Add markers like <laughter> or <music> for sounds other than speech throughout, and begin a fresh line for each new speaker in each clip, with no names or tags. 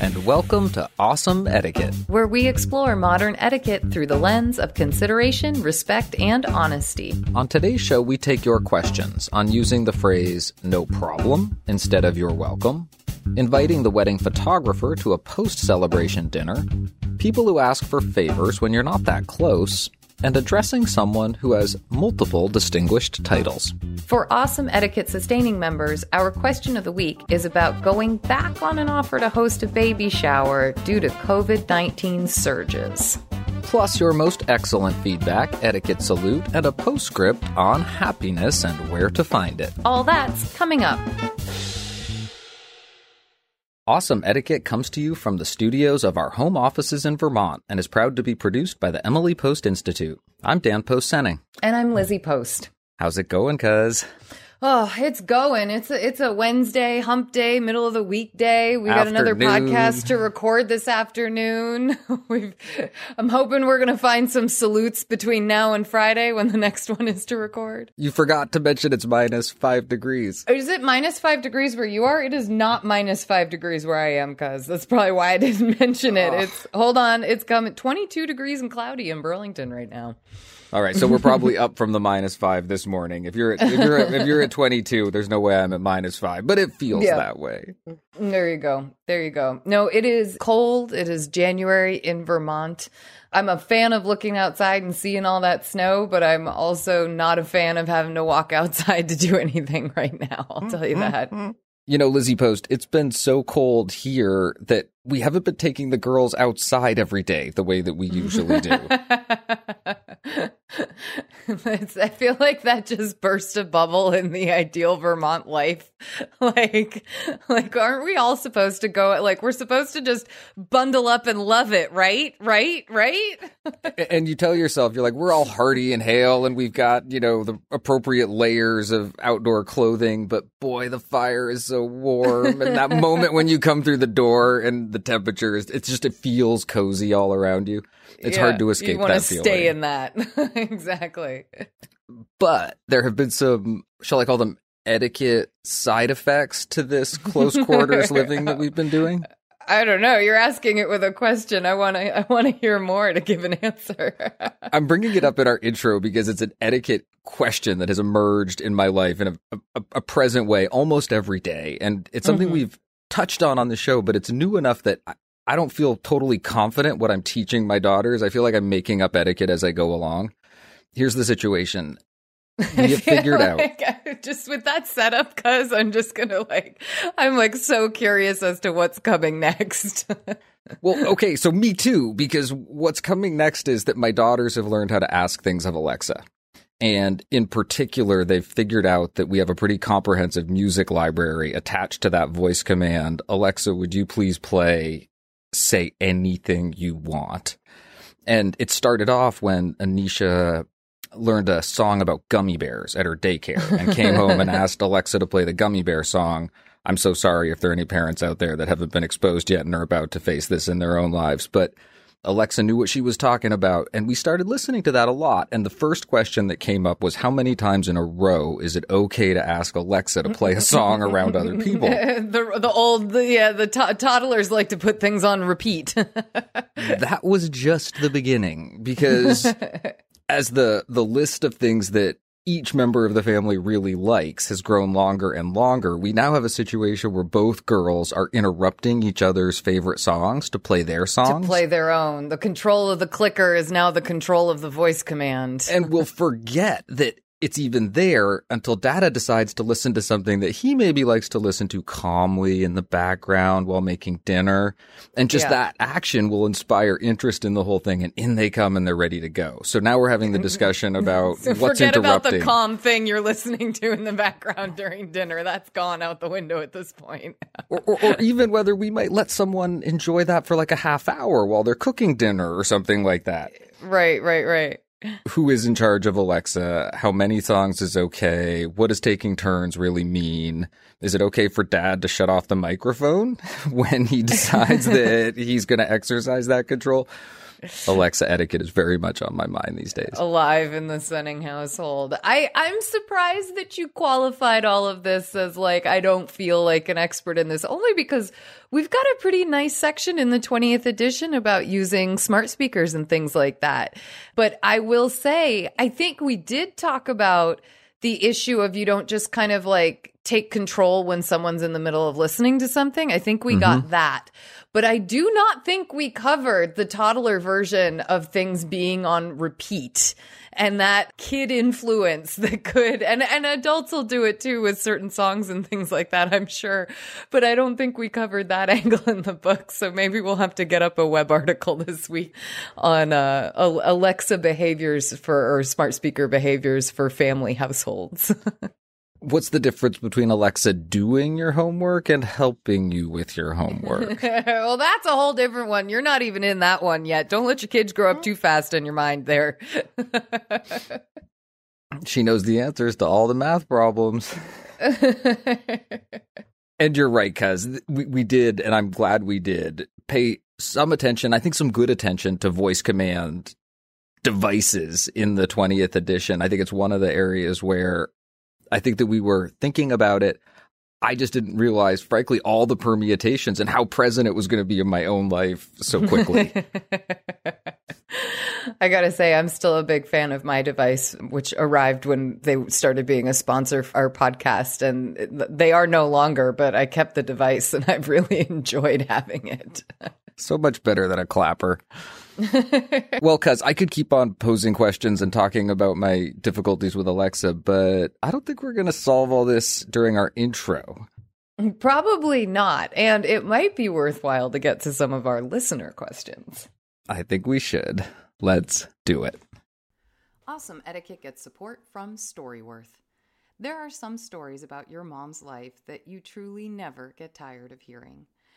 And welcome to Awesome Etiquette,
where we explore modern etiquette through the lens of consideration, respect, and honesty.
On today's show, we take your questions on using the phrase no problem instead of you're welcome, inviting the wedding photographer to a post celebration dinner, people who ask for favors when you're not that close, and addressing someone who has multiple distinguished titles.
For awesome etiquette sustaining members, our question of the week is about going back on an offer to host a baby shower due to COVID 19 surges.
Plus, your most excellent feedback, etiquette salute, and a postscript on happiness and where to find it.
All that's coming up.
Awesome Etiquette comes to you from the studios of our home offices in Vermont and is proud to be produced by the Emily Post Institute. I'm Dan Post Senning.
And I'm Lizzie Post.
How's it going, cuz?
Oh, it's going. It's a, it's a Wednesday, hump day, middle of the weekday. We got another podcast to record this afternoon. <laughs> We've, I'm hoping we're going to find some salutes between now and Friday when the next one is to record.
You forgot to mention it's minus five degrees.
Is it minus five degrees where you are? It is not minus five degrees where I am, cuz that's probably why I didn't <laughs> mention it. Oh. It's, hold on, it's coming 22 degrees and cloudy in Burlington right now.
All right, so we're probably up from the minus five this morning. If you're at, if you're at, if you're at 22, there's no way I'm at minus five, but it feels yeah. that way.
There you go. There you go. No, it is cold. It is January in Vermont. I'm a fan of looking outside and seeing all that snow, but I'm also not a fan of having to walk <laughs> outside to do anything right now. I'll tell you that.
You know, Lizzie Post, it's been so cold here that we haven't been taking the girls outside every day the way that we usually do.
I feel like that just burst a bubble in the ideal Vermont life. <laughs> Like, like, aren't we all supposed to go? Like, we're supposed to just bundle up and love it, right? Right? Right?
and you tell yourself, you're like, we're all hearty and hale, and we've got you know the appropriate layers of outdoor clothing. But boy, the fire is so warm, and that <laughs> moment when you come through the door and the temperature is, it's just it feels cozy all around you. It's yeah, hard to escape.
You want
to
stay in that <laughs> exactly.
But there have been some, shall I call them etiquette side effects to this close quarters living that we've been doing? <laughs>
I don't know. You're asking it with a question. I want to. I want to hear more to give an answer. <laughs>
I'm bringing it up in our intro because it's an etiquette question that has emerged in my life in a, a, a present way almost every day, and it's something mm-hmm. we've touched on on the show, but it's new enough that I, I don't feel totally confident what I'm teaching my daughters. I feel like I'm making up etiquette as I go along. Here's the situation. <laughs> We have figured
like, out. Just with that setup, cuz I'm just gonna like, I'm like so curious as to what's coming next. <laughs>
well, okay, so me too, because what's coming next is that my daughters have learned how to ask things of Alexa. And in particular, they've figured out that we have a pretty comprehensive music library attached to that voice command. Alexa, would you please play say anything you want? And it started off when Anisha learned a song about gummy bears at her daycare and came <laughs> home and asked Alexa to play the gummy bear song. I'm so sorry if there are any parents out there that haven't been exposed yet and are about to face this in their own lives, but Alexa knew what she was talking about, and we started listening to that a lot. And the first question that came up was how many times in a row is it okay to ask Alexa to play a song around other <laughs> people? <laughs>
the the old the, yeah the to- toddlers like to put things on repeat. <laughs>
that was just the beginning because as the the list of things that each member of the family really likes has grown longer and longer, we now have a situation where both girls are interrupting each other's favorite songs to play their songs.
To play their own. The control of the clicker is now the control of the voice command.
And we'll forget that it's even there until Dada decides to listen to something that he maybe likes to listen to calmly in the background while making dinner. And just yeah. that action will inspire interest in the whole thing. And in they come and they're ready to go. So now we're having the discussion <laughs> about so what's
forget
interrupting.
about the calm thing you're listening to in the background during dinner. That's gone out the window at this point. <laughs>
or, or, or even whether we might let someone enjoy that for like a half hour while they're cooking dinner or something like that.
Right, right, right
who is in charge of Alexa? How many songs is okay? What does taking turns really mean? Is it okay for dad to shut off the microphone <laughs> when he <laughs> decides that he's going to exercise that control? <laughs> Alexa etiquette is very much on my mind these days.
Alive in the Senning household. I, I'm surprised that you qualified all of this as like, I don't feel like an expert in this, only because we've got a pretty nice section in the 20th edition about using smart speakers and things like that. But I will say, I think we did talk about the issue of you don't just kind of like take control when someone's in the middle of listening to something. I think we mm-hmm. got that. But I do not think we covered the toddler version of things being on repeat and that kid influence <laughs> that could, and, and adults will do it too with certain songs and things like that, I'm sure. But I don't think we covered that <laughs> angle in the book. So maybe we'll have to get up a web article <laughs> this week on uh, Alexa behaviors for, or smart speaker behaviors for family households.
What's the difference between Alexa doing your homework and helping you with your homework? <laughs>
well, that's a whole different one. You're not even in that one yet. Don't let your kids grow up too fast in your mind there. <laughs>
she knows the answers to all the math problems. <laughs> and you're right, cuz we, we did, and I'm glad we did, pay some attention, I think some good attention to voice command devices in the 20th edition. I think it's one of the areas where I think that we were thinking about it. I just didn't realize, frankly, all the permutations and how present it was going to be in my own life so quickly. <laughs>
I got to say, I'm still a big fan of my device, which arrived when they started being a sponsor for our podcast. And they are no longer, but I kept the device and <laughs> I've really enjoyed having it. <laughs>
so much better than a clapper. <laughs> well, cuz I could keep on posing questions and talking about my difficulties with Alexa, but I don't think we're going to solve all this during our intro.
Probably not. And it might be worthwhile to get to some of our listener questions.
I think we should. Let's do it.
Awesome Etiquette gets support from Storyworth. There are some stories about your mom's life that you truly never get tired of hearing.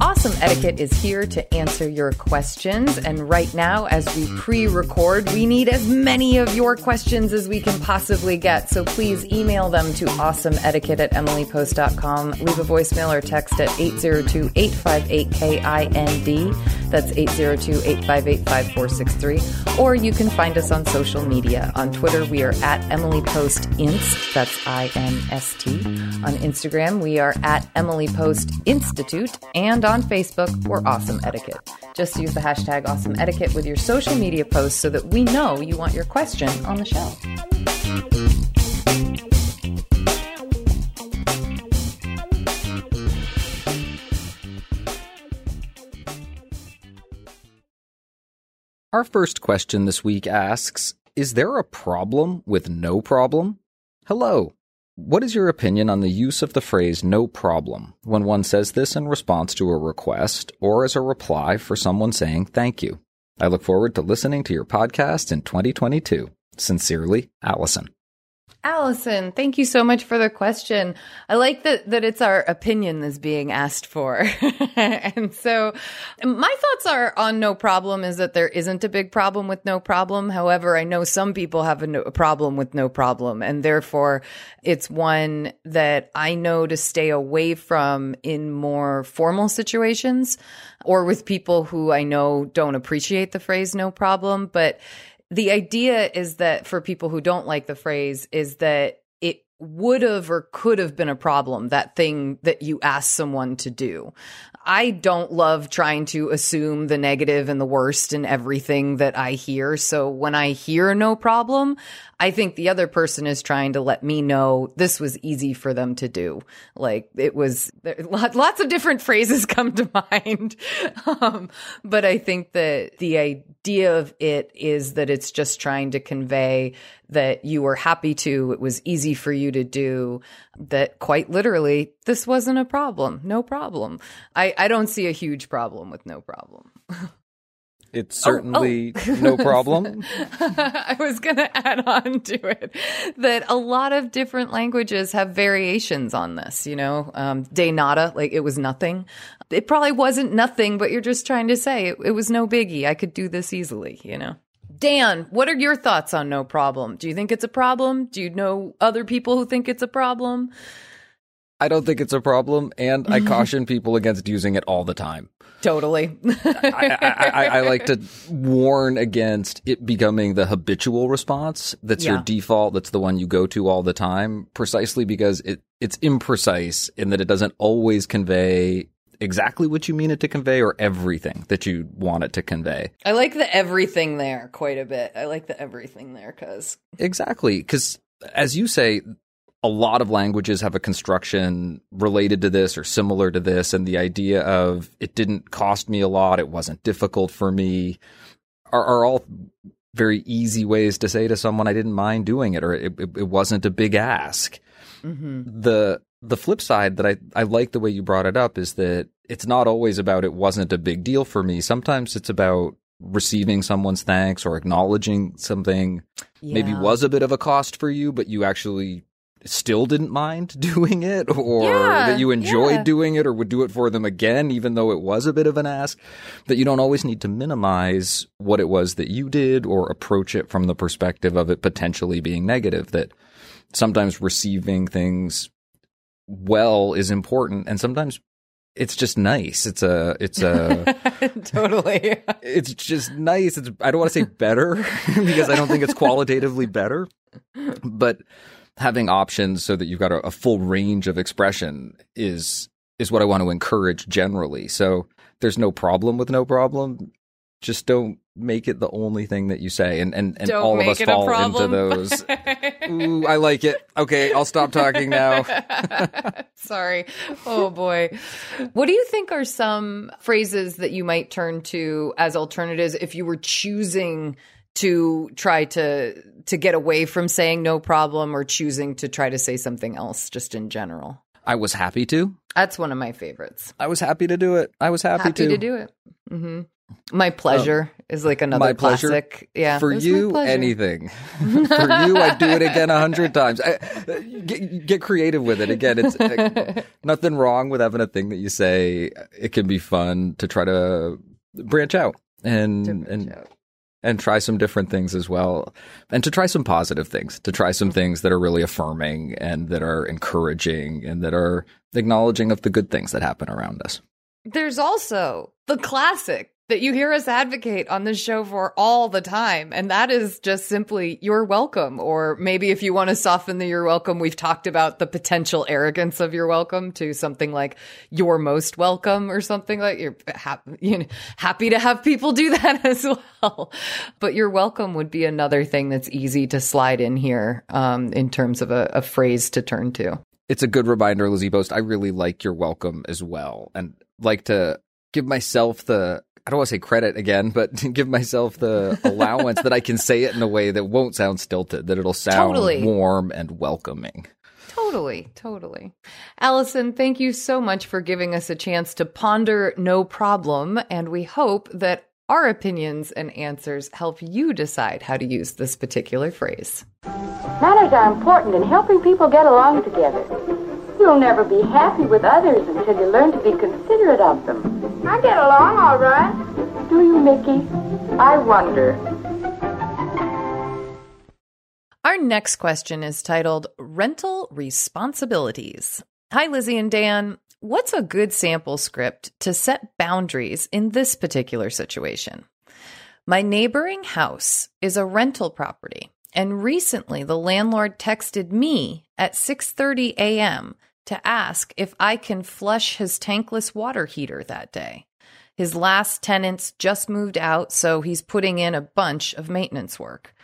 Awesome Etiquette is here to answer your questions. And right now, as we pre record, we need as many of your questions as we can possibly get. So please email them to awesomeetiquette at emilypost.com. Leave a voicemail or text at 802 858 KIND. That's 802 858 5463. Or you can find us on social media. On Twitter, we are at Emily Post Inst. That's I N S T. On Instagram, we are at Emily Post Institute. And on Facebook, we're Awesome Etiquette. Just use the hashtag Awesome Etiquette with your social media posts so that we know you want your question on the show.
Our first question this week asks Is there a problem with no problem? Hello. What is your opinion on the use of the phrase no problem when one says this in response to a request or as a reply for someone saying thank you? I look forward to listening to your podcast in 2022. Sincerely, Allison.
Allison, thank you so much for the question. I like that that it's our opinion that's being asked for. <laughs> and so my thoughts are on no problem is that there isn't a big problem with no problem. However, I know some people have a, no, a problem with no problem and therefore it's one that I know to stay away from in more formal situations or with people who I know don't appreciate the phrase no problem, but the idea is that for people who don't like the phrase is that it would have or could have been a problem that thing that you asked someone to do i don't love trying to assume the negative and the worst in everything that i hear so when i hear no problem I think the other person is trying to let me know this was easy for them to do. Like it was lots of different <laughs> phrases come to mind. <laughs> Um, but I think that the idea of it is that it's just trying to convey that you were happy to, it was easy for you to do, that quite literally, this wasn't a problem. No problem. I, I don't see a huge problem with no problem.
It's certainly oh, oh. no problem. <laughs>
I was going to add on to it that a lot of different languages have variations on this, you know, um, de nada, like it was nothing. It probably wasn't nothing, but you're just trying to say it, it was no biggie. I could do this easily, you know. Dan, what are your thoughts on no problem? Do you think it's a problem? Do you know other people who think it's a problem?
I don't think it's a problem, and I mm-hmm. caution people against using it all the time.
Totally.
I, I, I, I, like to warn against it becoming the habitual response that's yeah. your default, that's the one you go to all the time, precisely because it, it's imprecise in that it doesn't always convey exactly what you mean it to convey or everything that you want it to convey.
I like the everything there quite a bit. I like the everything there because.
Exactly. Because as you say, a lot of languages have a construction related to this or similar to this. And the idea of it didn't cost me a lot, it wasn't difficult for me, are, are all very easy ways to say to someone, I didn't mind doing it or it, it, it wasn't a big ask. Mm-hmm. The the flip side that I, I like the way you brought it up is that it's not always about it wasn't a big deal for me. Sometimes it's about receiving someone's thanks or acknowledging something yeah. maybe was a bit of a cost for you, but you actually still didn't mind <laughs> doing it or yeah, that you enjoyed yeah. doing it or would do it for them again, even though it was a bit of an ask, that you don't always need to minimize what it was that you did or approach it from the perspective of it potentially being negative, that sometimes receiving things well is important and sometimes it's just nice. It's a, it's a, <laughs>
totally.
It's just nice. It's, I don't want to say better <laughs> because I don't think it's qualitatively better, but having options so that you've got a, a full range of expression is is what I want to encourage generally. So there's no problem with no problem. Just don't make it the only thing that you say, and and, and all of us fall into those. <laughs> Ooh, I like it. Okay, I'll stop talking now. <laughs>
Sorry. Oh boy. What do you think are some phrases that you might turn to as alternatives if you were choosing to try to to get away from saying no problem or choosing to try to say something else just in general.
I was happy to.
That's one of my favorites.
I was happy to do it. I was happy,
happy
to.
to do it. Mm-hmm. My pleasure um, is like another
my
classic.
Pleasure.
Yeah.
For you, anything. <laughs> <laughs> For you, I'd do it again a hundred times. I, get, get, creative with it. Again, it's uh, <laughs> nothing wrong with having a thing that you say. It can be fun to try to branch out and branch and out. and try some different things as well, and to try some positive things. To try some things that are really affirming and that are encouraging and that are acknowledging of the good things that happen around us.
There's also the classic that you hear us advocate on this show for all the time. And that is just simply you're welcome. Or maybe if you want to soften the you're welcome, we've talked about the potential arrogance of you're welcome to something like you're most welcome or something like you're happy, you know, happy to have people do <laughs> that as well. But you're welcome would be another thing that's easy to slide in here um, in terms of a, a phrase to turn to.
It's a good reminder, Lizzie Post. I really like your welcome as well. And like to give myself the I don't want to say credit again, but <laughs> give myself the allowance that I can say it in a way that won't sound stilted, that it'll sound totally. warm and welcoming.
Totally, totally. Allison, thank you so much for giving us a chance to ponder no problem. And we hope that our opinions and answers help you decide how to use this particular phrase.
Manners are important in helping people get along together. You'll never be happy with others until you learn to be considerate of them. I get along all right. Do you, Mickey? I wonder.
Our next question is titled Rental Responsibilities. Hi, Lizzie and Dan. What's a good sample script to set boundaries in this particular situation? My neighboring house is a rental property, and recently the landlord texted me at 6:30 a.m to ask if I can flush his tankless water heater that day. His last tenants just moved out, so he's putting in a bunch of maintenance work.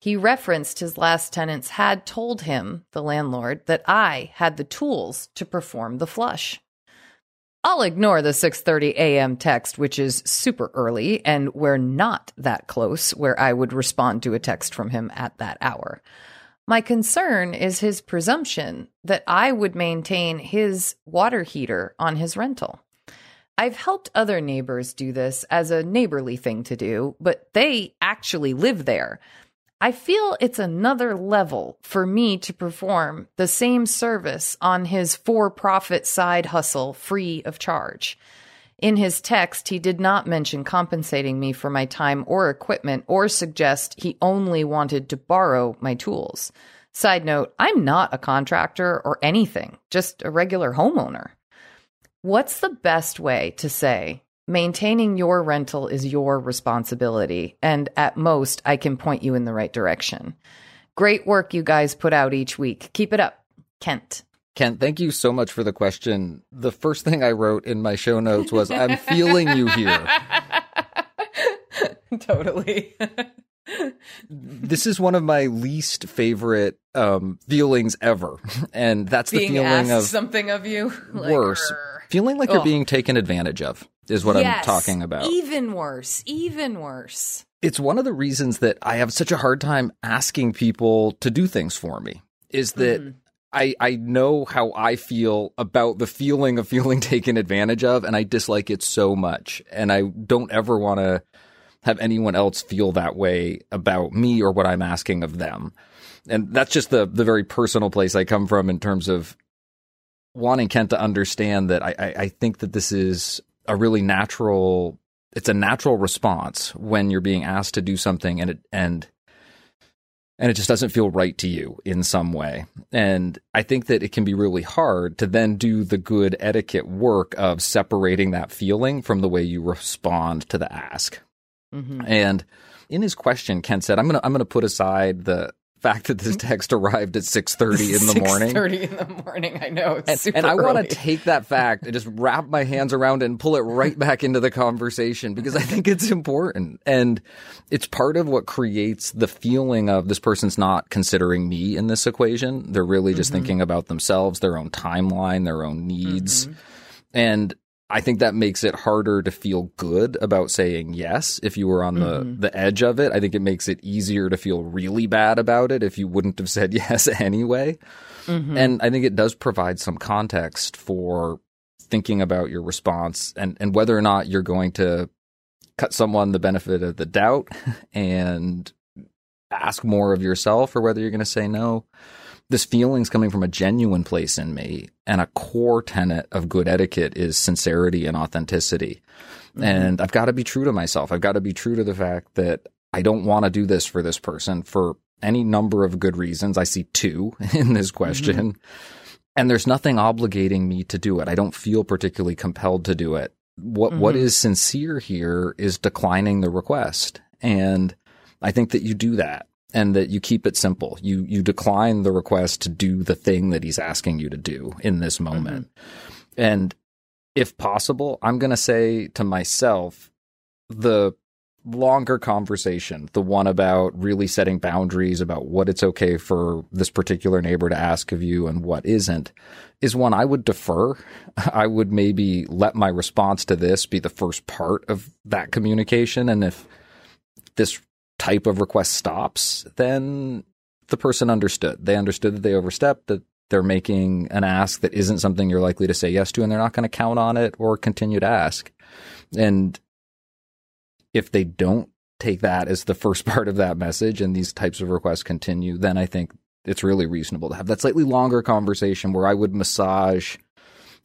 He referenced his last tenants had told him, the landlord, that I had the tools to perform the flush. I'll ignore the 6:30 a.m. text which is super early and we're not that close where I would respond to a text from him at that hour. My concern is his presumption that I would maintain his water heater on his rental. I've helped other neighbors do this as a neighborly thing to do, but they actually live there. I feel it's another level for me to perform the same service on his for profit side hustle free of charge. In his text, he did not mention compensating me for my time or equipment or suggest he only wanted to borrow my tools. Side note, I'm not a contractor or anything, just a regular homeowner. What's the best way to say, maintaining your rental is your responsibility, and at most, I can point you in the right direction? Great work you guys put out each week. Keep it up. Kent.
Kent, thank you so much for the question. The first thing I wrote in my show notes was, I'm feeling you here. <laughs>
totally.
this is one of my least favorite um, feelings ever. And that's
being
the feeling of
something of you.
Worse. Like, feeling like you're being taken advantage of is what
yes,
I'm talking about.
Even worse. Even worse.
It's one of the reasons that I have such a hard time asking people to do things for me is that mm-hmm. I, I know how I feel about the feeling of feeling <laughs> taken advantage of, and I dislike it so much. And I don't ever want to have anyone else feel that way about me or what I'm asking of them. And that's just the the very personal place I come from in terms of wanting Kent to understand that I, I, I think that this is a really natural it's a natural response when you're being asked to do something and it and and it just doesn't feel right to you in some way. And I think that it can be really hard to then do the good etiquette work of separating that feeling from the way you respond to the ask. Mm-hmm. And in his question, Ken said, "I'm gonna I'm gonna put aside the fact that this text arrived at 6.30 in the <laughs> morning.
6.30 in the morning. I know
and, and, i want to take that fact and just wrap my hands around it and pull it right back into the conversation because i think it's important. And it's part of what creates the feeling of this person's not considering me in this equation. They're really just mm-hmm. thinking about themselves their own timeline their own needs. Mm-hmm. and I think that makes it harder to feel good about saying yes if you were on the, mm-hmm. the edge of it. I think it makes it easier to feel really bad about it if you wouldn't have said <laughs> yes anyway. Mm-hmm. And I think it does provide some context for thinking about your response and, and whether or not you're going to cut someone the benefit of the doubt <laughs> and ask more of yourself or whether you're going to say no. This feeling's coming from a genuine place in me. And a core tenet of good etiquette is sincerity and authenticity. Mm-hmm. And I've got to be true to myself. I've got to be true to the fact that I don't want to do this for this person for any number of good reasons. I see two <laughs> in this question. Mm-hmm. And there's nothing obligating me to do it. I don't feel particularly compelled to do it. What mm-hmm. what is sincere here is declining the request. And I think that you do that and that you keep it simple. You you decline the request to do the thing that he's asking you to do in this moment. Mm-hmm. And if possible, I'm going to say to myself the longer conversation, the one about really setting boundaries about what it's okay for this particular neighbor to ask of you and what isn't, is one I would defer. <laughs> I would maybe let my response to this be the first part of that communication. And if this type of request stops, then the person understood. They understood that they overstepped, that they're making an ask that isn't something you're likely to say yes to, and they're not going to count on it or continue to ask. And if they don't take that as the first <laughs> part of that message and these types of requests continue, then I think it's really reasonable to have that slightly longer conversation where I would massage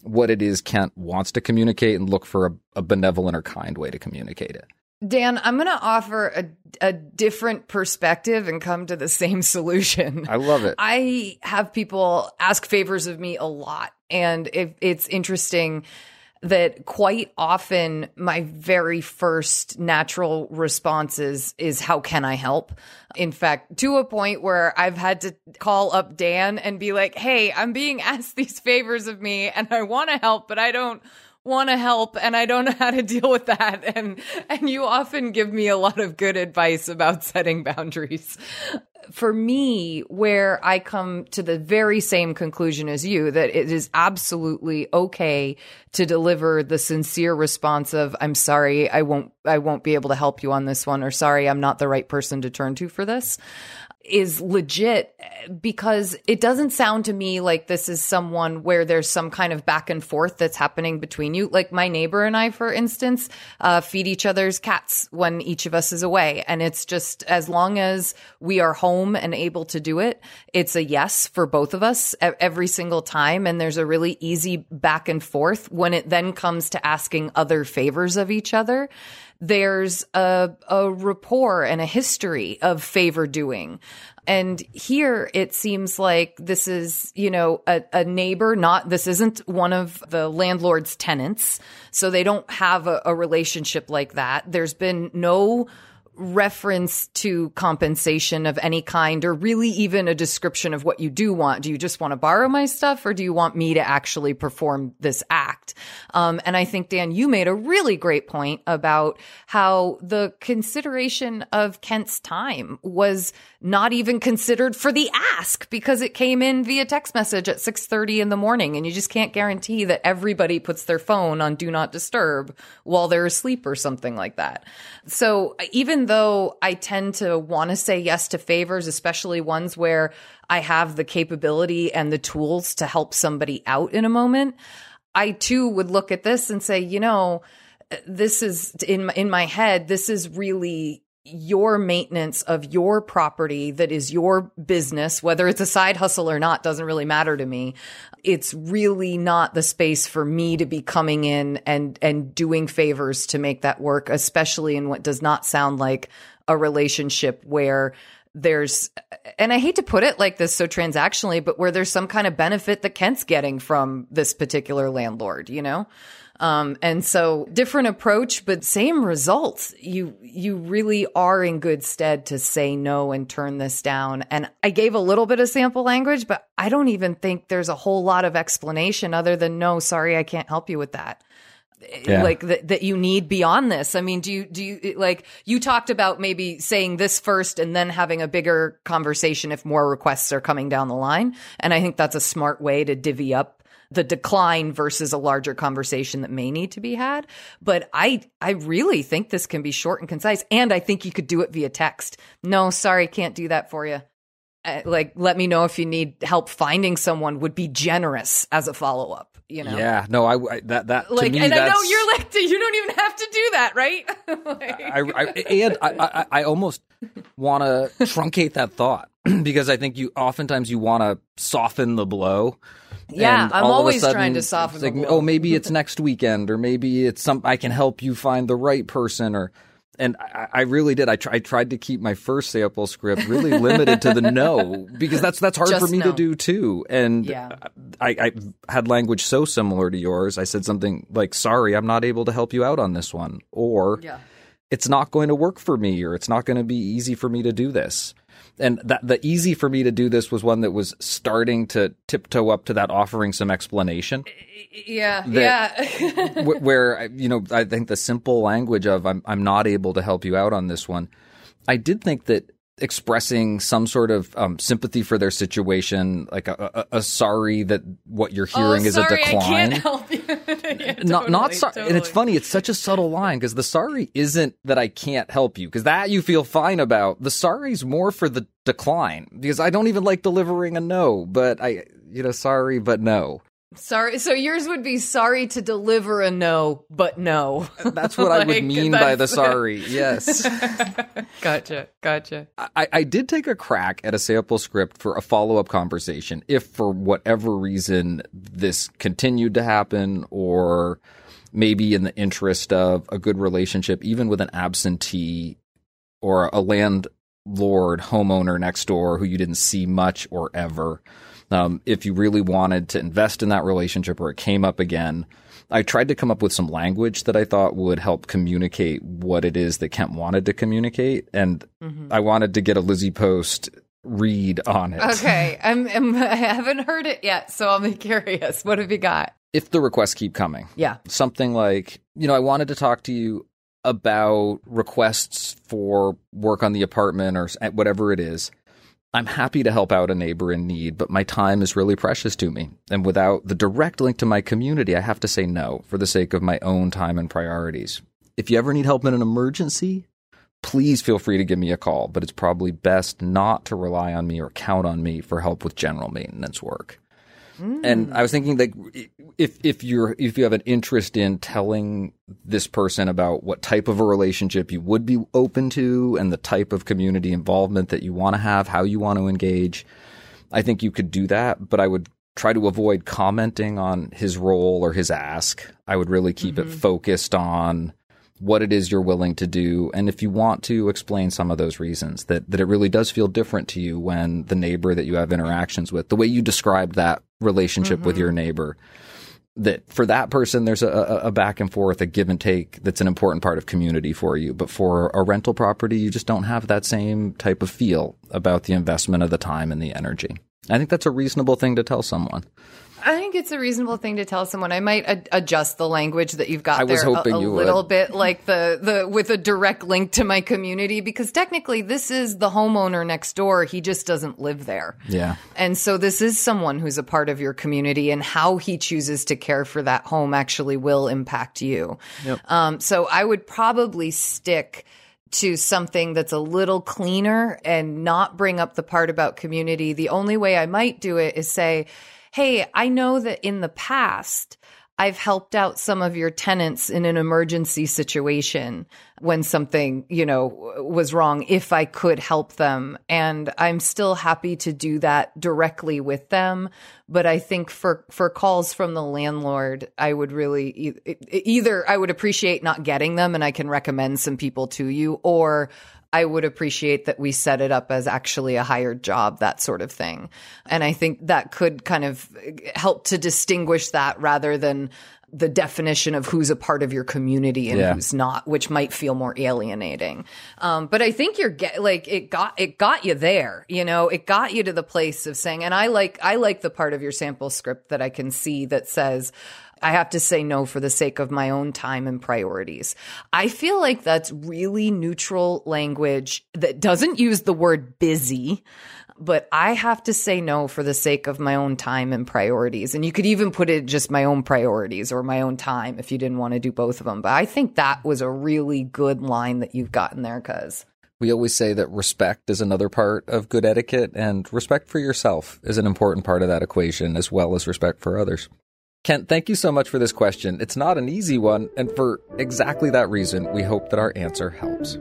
what it is Kent wants to communicate and look for a, a benevolent or kind way to communicate it.
Dan, I'm going to offer a, a different perspective and come to the same <laughs> solution.
I love it.
I have people ask favors of me a lot, and it, it's interesting that quite often my very first natural response is, is how can I help? In fact, to a point where I've had to call up Dan and be like, Hey, I'm being <laughs> asked these favors of me and I want to help, but I don't want to help and I don't know how to deal with that. And, and you often give me a lot of good advice about setting boundaries. For me, where I come to the very same conclusion as you, that it is absolutely okay to deliver the sincere response of, I'm sorry, I won't, I won't be able to help you on this one, or sorry, I'm not the right person to turn to for this is legit because it doesn't sound to me like this is someone where there's some kind of back and forth that's happening between you. Like my neighbor and I, for instance, uh, feed each other's cats when each of us is away. And it's just as long as we are home and able to do it, it's a yes for both of us every single time. And there's a really easy back and forth when it then comes to asking other favors of each other there's a, a rapport and a history of favor doing. And here it seems like this is, you know, a, a, neighbor, not, this isn't one of the landlord's tenants. So they don't have a, a relationship like that. There's been no reference to compensation of any kind or really even a description of what you do want. Do you just want to borrow my stuff or do you want me to actually perform this act? Um, and I think, Dan, you made a really great point about how the consideration of Kent's time was not even considered for the ask because it came in via text message at 6.30 in the morning and you just can't guarantee that everybody puts their phone on do not disturb while they're asleep or something like that. So even though I tend to want to say yes to favors, especially ones where I have the capability and the tools to help somebody out in a moment, I too would look at this and say, you know, this is in in my head this is really your maintenance of your property that is your business, whether it's a side hustle or not, doesn't really matter to me. It's really not the space for me to be coming in and, and doing favors to make that work, especially in what does not sound like a relationship where there's, and I hate to put it like this so transactionally, but where there's some kind of benefit that Kent's getting from this particular landlord, you know? Um, and so different approach, but same results. You, you really are in good stead to say no and turn this down. And I gave a little bit of sample language, but I don't even think there's a whole lot of explanation other than no, sorry, I can't help you with that. Yeah. like that, that you need beyond this i mean do you do you like you talked about maybe saying this first and then having a bigger conversation if more requests are coming down the line and i think that's a smart way to divvy up the decline versus a larger conversation that may need to be had. But I, I really think this can be short and concise. And I think you could do it via text. No, sorry, can't do that for you. Uh, like let me know if you need help finding someone would be generous as a follow up. You know?
Yeah, no, I, I that that
like,
me,
and I know you're like <laughs> you don't even have to do that, right? <laughs>
like, I, I, and I, I, I almost want to truncate that thought <clears throat> because I think you oftentimes you want to soften the blow.
Yeah, I'm always sudden, trying to soften.
Like, oh, maybe <laughs> it's next weekend, or maybe it's some. I can help you find the right person, or and I, I, really did. I, try, I, tried to keep my first sample script really limited to the no because that's that's hard
Just
for me
no.
to do too. And
yeah.
I, I, had language so similar to yours. I said something like, "Sorry, I'm not able to help you out on this one," or
yeah.
"It's not going to work for me," or "It's not going to be easy for me to do this." And that the easy for me to do this was one that was starting to tiptoe up to that, offering some explanation.
Yeah,
that,
yeah. <laughs>
where you know, I think the simple language of "I'm I'm not able to help you out on this one." I did think that expressing some sort of um, sympathy for their situation, like a, a, a, sorry that what you're hearing
oh,
is
sorry,
a decline.
I can't help you. <laughs> yeah,
not
totally,
not sorry,
totally.
and it's funny. It's such a subtle line because the sorry isn't that I can't help you because that you feel fine about. The sorry's more for the decline because I don't even like delivering a no, but I you know sorry but no.
Sorry. So yours would be sorry to deliver a no, but no. <laughs>
That's what like, I would mean by the sorry. Yes. <laughs>
gotcha. Gotcha.
I, I did take a crack at a sample script for a follow up conversation. If for whatever reason this continued to happen, or maybe in the interest of a good relationship, even with an absentee or a landlord homeowner next door who you didn't see much or ever um, if you really wanted to invest in that relationship or it came up again. I tried to come up with some language that I thought would help communicate what it is that Kent wanted to communicate. And mm-hmm. I wanted to get a Lizzie Post read on it.
Okay. <laughs> I'm, I'm, <laughs> I haven't heard it yet, so I'll be curious. What have you got?
If the requests keep coming.
Yeah.
Something like, you know, I wanted to talk to you about requests for work on the apartment or whatever it is. I'm happy to help out a neighbor in need, but my time is really precious to me. And without the direct link to my community, I have to say no for the sake of my own time and priorities. If you ever need help in an emergency, please feel free to give me a call, but it's probably best not to rely on me or count on me for help with general maintenance work. Mm. And I was thinking like if if you're if you have an interest in telling this person about what type of a relationship you would be open to and the type of community involvement that you want to have, how you want to engage, I think you could do that, but I would try to avoid commenting on his role or his ask. I would really keep mm-hmm. it focused on what it is you're willing to do. And if you want to explain some of those reasons that, that it really does feel different to you when the neighbor that you have interactions with, the way you described that relationship mm-hmm. with your neighbor, that for that person, there's a, a, back and forth, a give and take that's an important part of community for you. But for a rental property, you just don't have that same type of feel about the investment of the time and the energy. I think that's a reasonable thing to tell someone.
I think it's a reasonable thing to tell someone. I might ad- adjust the language that you've got
I
there
a, a
little
would.
bit, like the the with a direct link to my community, because technically this is the homeowner next door. He just doesn't live there.
Yeah,
and so this is someone who's a part of your community, and how he chooses to care for that home actually will impact you.
Yep.
Um, so I would probably stick to something that's a little cleaner and not bring up the part about community. The only way I might do it is say hey, I know that in the past, I've helped out some of your tenants in an emergency situation when something, you know, was wrong, if I could help them. And I'm still happy to do that directly with them. But I think for, for calls from the landlord, I would really either I would appreciate not getting them and I can recommend some people to you or I would appreciate that we set it up as actually a hired job, that sort of thing. And I think that could kind of help to distinguish that rather than the definition of who's a part of your community and
yeah.
who's not, which might feel more alienating. Um, but I think you're get like it got it got you there. You know, it got you to the place of saying. And I like I like the part of your sample script that I can see that says. I have to say no for the sake of my own time and priorities. I feel like that's really neutral language that doesn't use the word busy, but I have to say no for the sake of my own time and priorities. And you could even put it just my own priorities or my own time if you didn't want to do both of them. But I think that was a really good line that you've gotten there, cuz.
We always say that respect is another part of good etiquette, and respect for yourself is an important part of that equation, as well as respect for others. Kent, thank you so much for this question. It's not an easy one, and for exactly that reason, we hope that our answer helps.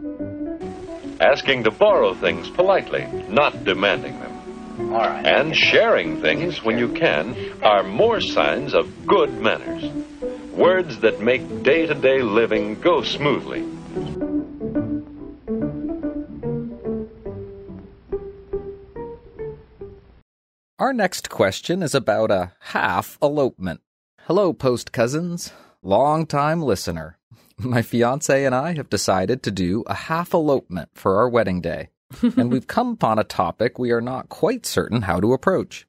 Asking to borrow things politely, not demanding them.
All right.
And sharing things when you can are more signs of good manners. Words that make day to day living go smoothly.
Our next question is about a half elopement. Hello, post cousins. Long time listener. <laughs> My fiance and I have decided to do a half elopement for our wedding day, <laughs> and we've come upon a topic we are not quite certain how to approach.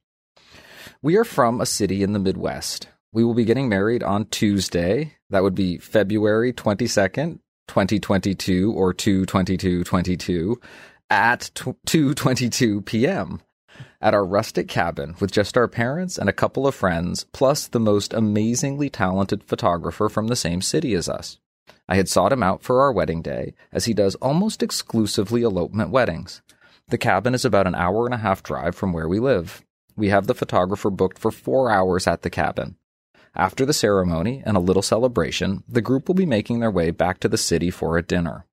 We are from a city in the Midwest. We will be getting married on Tuesday. That would be February 22nd, 2022 or 22222 at 2:22 p.m at our rustic cabin with just our parents and a couple of friends, plus the most amazingly talented photographer from the same city as us. I had sought him out for our wedding day, as he does almost exclusively elopement weddings. The cabin is about an hour and a half drive from where we live. We have the photographer booked for four hours at the cabin. After the ceremony and a little celebration, the group will be making their way back to the city for a dinner.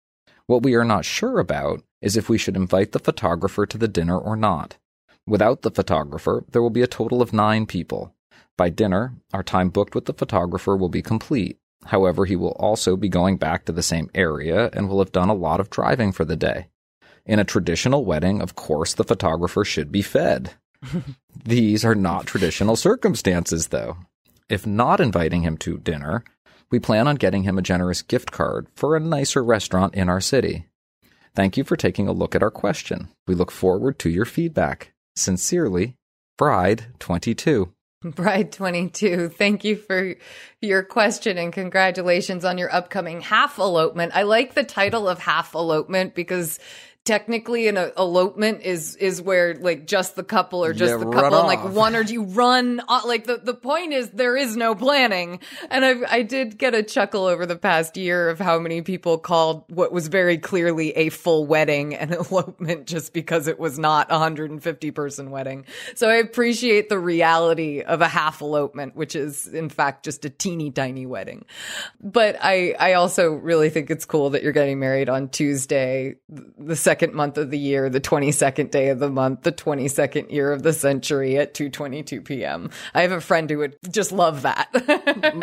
What we are not sure about is if we should invite the photographer to the dinner or not. Without the photographer, there will be a total of nine people. By dinner, our time booked with the photographer will be complete. However, he will also be going back to the same area and will have done a lot of driving for the day. In a traditional wedding, of course, the photographer should be fed. <laughs> These are not traditional circumstances, though. If not inviting him to dinner, we plan on getting him a generous gift card for a nicer restaurant in our city. Thank you for taking a look at our question. We look forward to your feedback. Sincerely, Bride 22.
Bride 22, thank you for your question and congratulations on your upcoming half elopement. I like the title of half elopement because technically an elopement is is where like just the couple or just
Yeah,
the couple and like one or you run uh, like the the point is there is no planning. And I I did get a chuckle over the past year of how many people called what was very clearly a full wedding an <laughs> elopement just because it was not a 150 person wedding. So I appreciate the reality of a half elopement which is in fact just a teeny tiny wedding. But I I also really think it's cool that you're getting married on Tuesday, the second month of the year, the 22nd day of the month, the 22nd year of the century at 2:22 p.m. I have a friend who would just love that.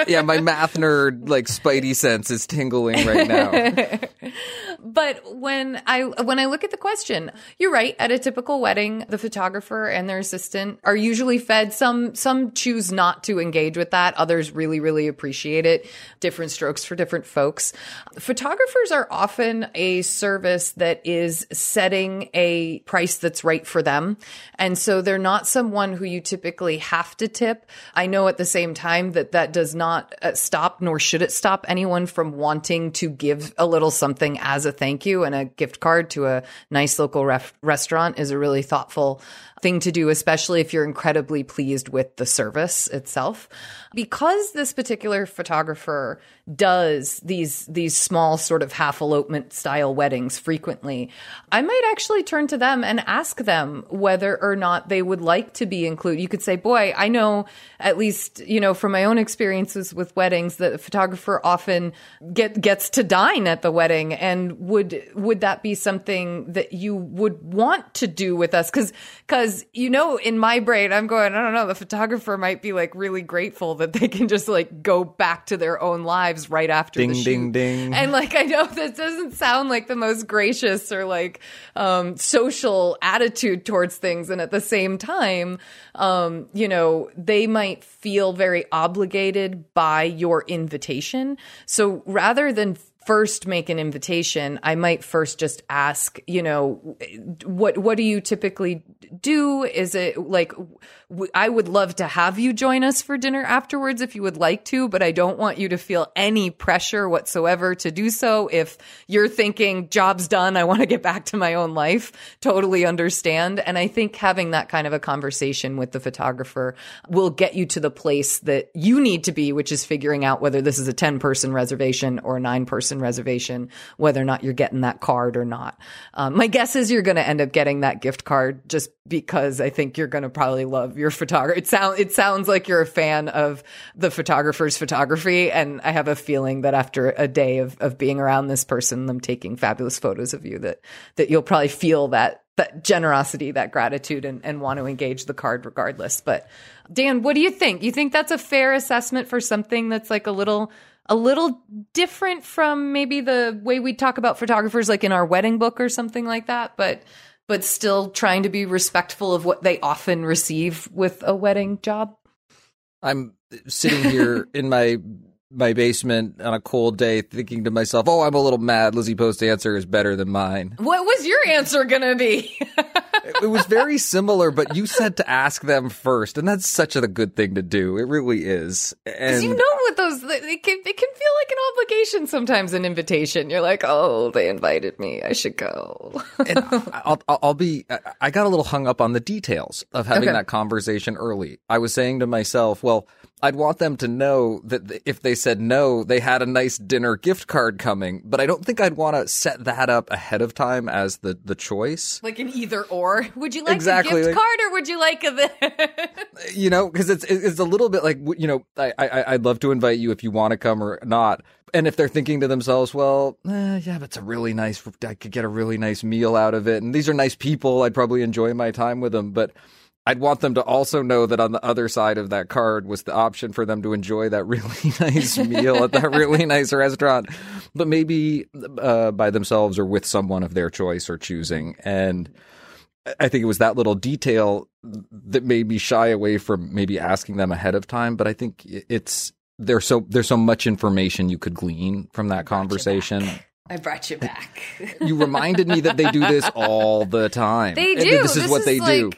yeah, my math nerd, like, spidey sense is tingling right now. <laughs>
but when I when I look at the question, you're right. At a typical wedding, the photographer and their assistant are usually fed. Some some choose not to engage with that. Others really really appreciate it. Different strokes for different folks. Photographers are often a service that is setting a price that's right for them, and so they're not someone who you typically have to tip. I know at the same time that that does not uh, stop, nor should it stop anyone from wanting to give a little something as a thank you. And a gift card to a nice local ref- restaurant is a really thoughtful thing to do, especially if you're incredibly pleased with the service itself. Because this particular photographer does these these small sort of half elopement style weddings frequently, I might actually turn to them and ask them whether or not they would like to be included. You could say, "Boy, I know at least, you know, from my own experiences with weddings that the photographer often get gets to dine at the wedding and would would that be something that you would want to do with us cuz cuz you know in my brain I'm going I don't know the photographer might be like really grateful that they can just like go back to their own lives right after
Ding,
the shoot.
ding, ding.
And like I know <laughs> that doesn't sound like the most gracious or like um social attitude towards things and at the same time um you know they might feel very obligated by your invitation. So rather than first make an invitation, I might first just ask, you know, what what do you typically do? Is it like I would love to have you join us for dinner afterwards if you would like to, but I don't want you to feel any pressure whatsoever to do so. If you're thinking job's done, I want to get back to my own life, totally understand. And I think having that kind of a conversation with the photographer will get you to the place that you need to be, which is figuring out whether this is a 10 person reservation or a nine person reservation, whether or not you're getting that card or not. Um, my guess is you're going to end up getting that gift card just because I think you're going to probably love your photographer. It sounds it sounds like you're a fan of the photographer's photography, and I have a feeling that after a day of of being around this person, them taking fabulous photos of you, that that you'll probably feel that that generosity, that gratitude, and, and want to engage the card regardless. But Dan, what do you think? You think that's a fair assessment for something that's like a little a little different from maybe the way we talk about photographers like in our wedding book or something like that, but but still trying to be respectful of what they often receive with a wedding job.
I'm sitting here in my my basement on a cold day thinking to myself, "Oh, I'm a little mad. Lizzie Post's answer is better than mine."
What was your answer going to be?
it was very similar, but you said to ask them first, and that's such a good thing to do. It really is.
And you know what those it can it can feel like an obligation sometimes, an invitation. You're like, oh, they invited me, I should go.
and I'll I'll be I got a little hung up on the details of having okay. that conversation early. I was saying to myself, well I'd want them to know that if they said no, they had a nice dinner gift card coming, but I don't think I'd want to set that up ahead of time as the, the choice.
Like an either or. Would you like exactly, a gift like, card or would you like a <laughs>
You know, because it's it's a little bit like you know, I, I I'd love to invite you if you want to come or not. And if they're thinking to themselves, well, eh, yeah, but it's a really nice, I could get a really nice meal out of it, and these are nice people, I'd probably enjoy my time with them, but I'd want them to also know that on the other side of that card was the option for them to enjoy that really <laughs> nice meal at that really <laughs> nice restaurant, but maybe uh, by themselves or with someone of their choice or choosing. And I think it was that little detail that made me shy away from maybe asking them ahead of time. But I think it's there's so there's so much information you could glean from that conversation
I brought you back. <laughs>
you reminded me that they do this all the time.
They do. This is this what is they like, do.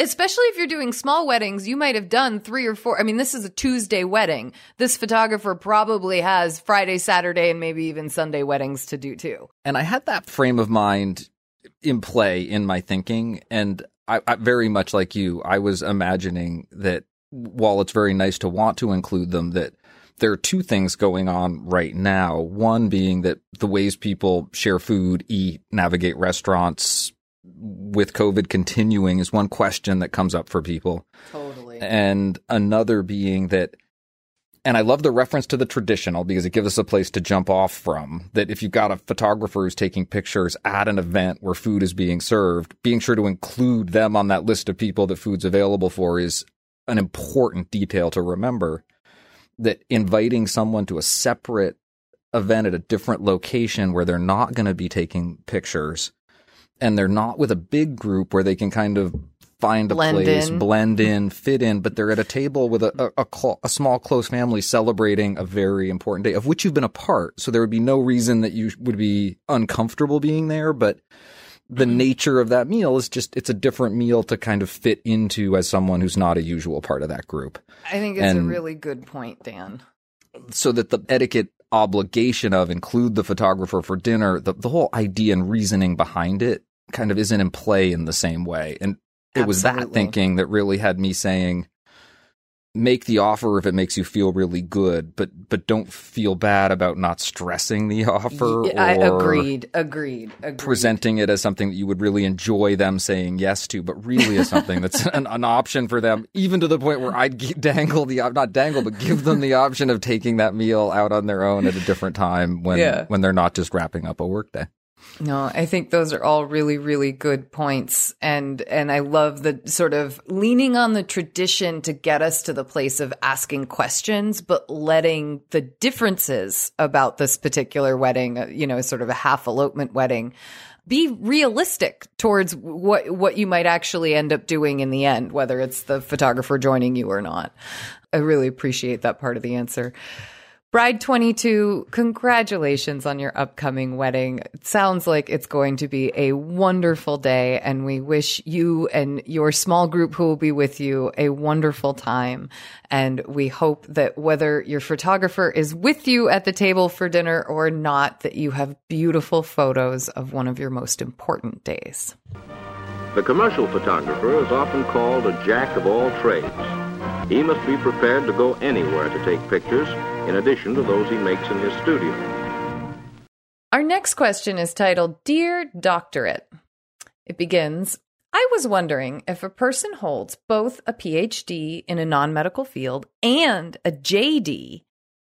Especially if you're doing small weddings, you might have done three or four. I mean, this is a Tuesday wedding. This photographer probably has Friday, Saturday, and maybe even Sunday weddings to do too.
And I had that frame of mind in play in my thinking. And I, I very much like you, I was imagining that while it's very nice to want to include them, that there are two things going on right now. One being that the ways people share food, eat, navigate restaurants with COVID continuing is one question that comes up for people.
Totally.
And another being that and I love the reference to the traditional because it gives us a place to jump off from. That if you've got a photographer who's taking pictures at an event where food is being served, being sure to include them on that list of people that food's available for is an important detail to remember that inviting someone to a separate event at a different location where they're not going to be taking pictures and they're not with a big group where they can kind of find a blend place, in. blend in, fit in, but they're at a table with a, a, a, a, small, close family celebrating a very important day of which you've been a part. So there would be no reason that you would be uncomfortable being there, but the mm-hmm. nature of that meal is just it's a different meal to kind of fit into as someone who's not a usual part of that group.
I think it's and a really good point, Dan.
So that the etiquette obligation of include the photographer for dinner, the, the whole idea and reasoning behind it kind of isn't in play in the same way. And it Absolutely. was that thinking that really had me saying, make the offer if it makes you feel really good, but but don't feel bad about not stressing the <laughs> offer.
I agreed, agreed, agreed.
Presenting it as something that you would really enjoy them saying yes to, but really as something that's <laughs> an, an, option for them, even to the point where I'd dangle the not dangle, but give them the option of taking that meal out on their own at a different time when yeah. when they're not just wrapping up a workday.
No, I think those are all really, really good points. And, and I love the sort of leaning on the tradition to get us to the place of asking questions, but letting the differences about this particular wedding, uh, you know, sort of a half elopement wedding, be realistic towards what what you might actually end up doing in the end, whether it's the photographer joining you or not. I really appreciate that part of the answer. Bride 22, congratulations on your upcoming wedding. It sounds like it's going to be a wonderful day, and we wish you and your small group who will be with you a wonderful time. And we hope that whether your photographer is with you at the table for dinner or not, that you have beautiful photos of one of your most important days.
The commercial photographer is often called a jack of all trades. He must be prepared to go anywhere to take pictures in addition to those he makes in his studio.
Our next question is titled Dear Doctorate. It begins I was wondering if a person holds both a PhD in a non medical field and a JD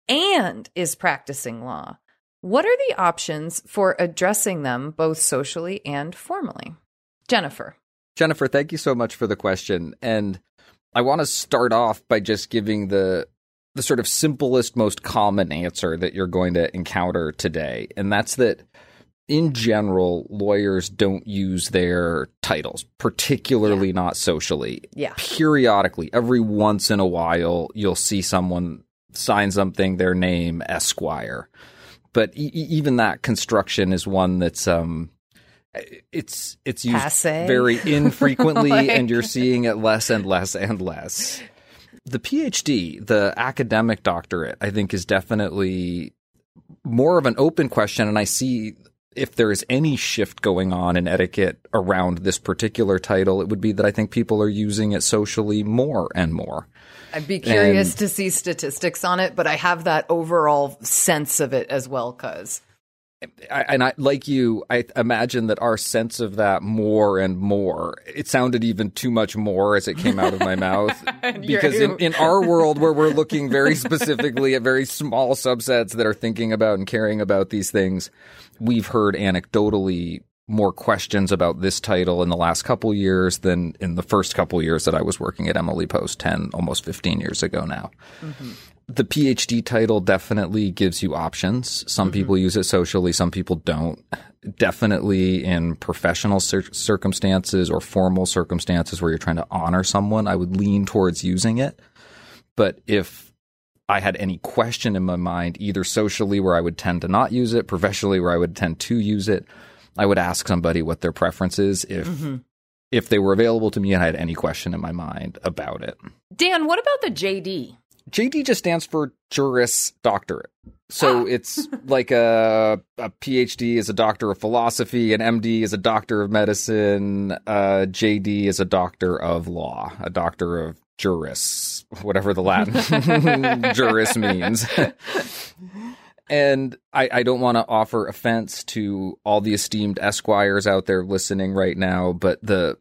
and is practicing law. What are the options for addressing them both socially and formally? Jennifer.
Jennifer, thank you so much for the question. And I want to start off by just giving the the sort of simplest, most common answer that you're going to encounter today. And that's that in general, lawyers don't use their titles, particularly yeah. not socially.
Yeah.
Periodically, every once in a while, you'll see someone sign something, their name, Esquire. But e- even that construction is one that's, um, it's it's used
Passe.
very <laughs> infrequently, like... and you're seeing it less and less and less the PhD, the academic doctorate, I think is definitely more of an open question. And I see if there is any shift going on in etiquette around this particular title, it would be that I think people are using it socially more and more.
I'd be curious and, to see statistics on it, but I have that overall sense of it as well, cuz.
I, and I, like you, I imagine that our sense of that more and more. It sounded even too much more as it came out of my <laughs> mouth <laughs> because in, in our world, where we're looking very specifically at very small subsets that are thinking about and caring about these things, we've heard anecdotally more questions about this title in the last couple years than in the first couple years that I was working at Emily Post 10, almost 15 years ago now. Mm-hmm the PhD title definitely gives you options. Some mm-hmm. people use it socially, some people don't. Definitely in professional cir- circumstances or formal circumstances where you're trying to honor someone, I would lean towards using it. But if I had any question in my mind, either socially where I would tend to not use it, professionally where I would tend to use it, I would ask somebody what their preference is if mm-hmm. if they were available to me and I had any question in my mind about it.
Dan, what about the JD?
JD just stands for Juris Doctorate. So ah. it's <laughs> like a, a PhD is a doctor of philosophy, an MD is a doctor of medicine, uh, JD is a doctor of law, a doctor of juris, whatever the Latin <laughs> juris means. and I, I don't want to offer offense to all the esteemed esquires out there listening right now, but the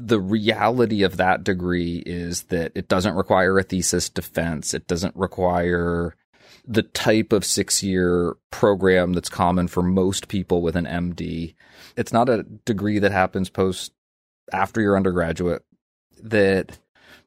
the reality of that degree is that it doesn't require a thesis defense. It doesn't require the type of six year program that's common for most people with an MD. It's not a degree that happens post after your undergraduate that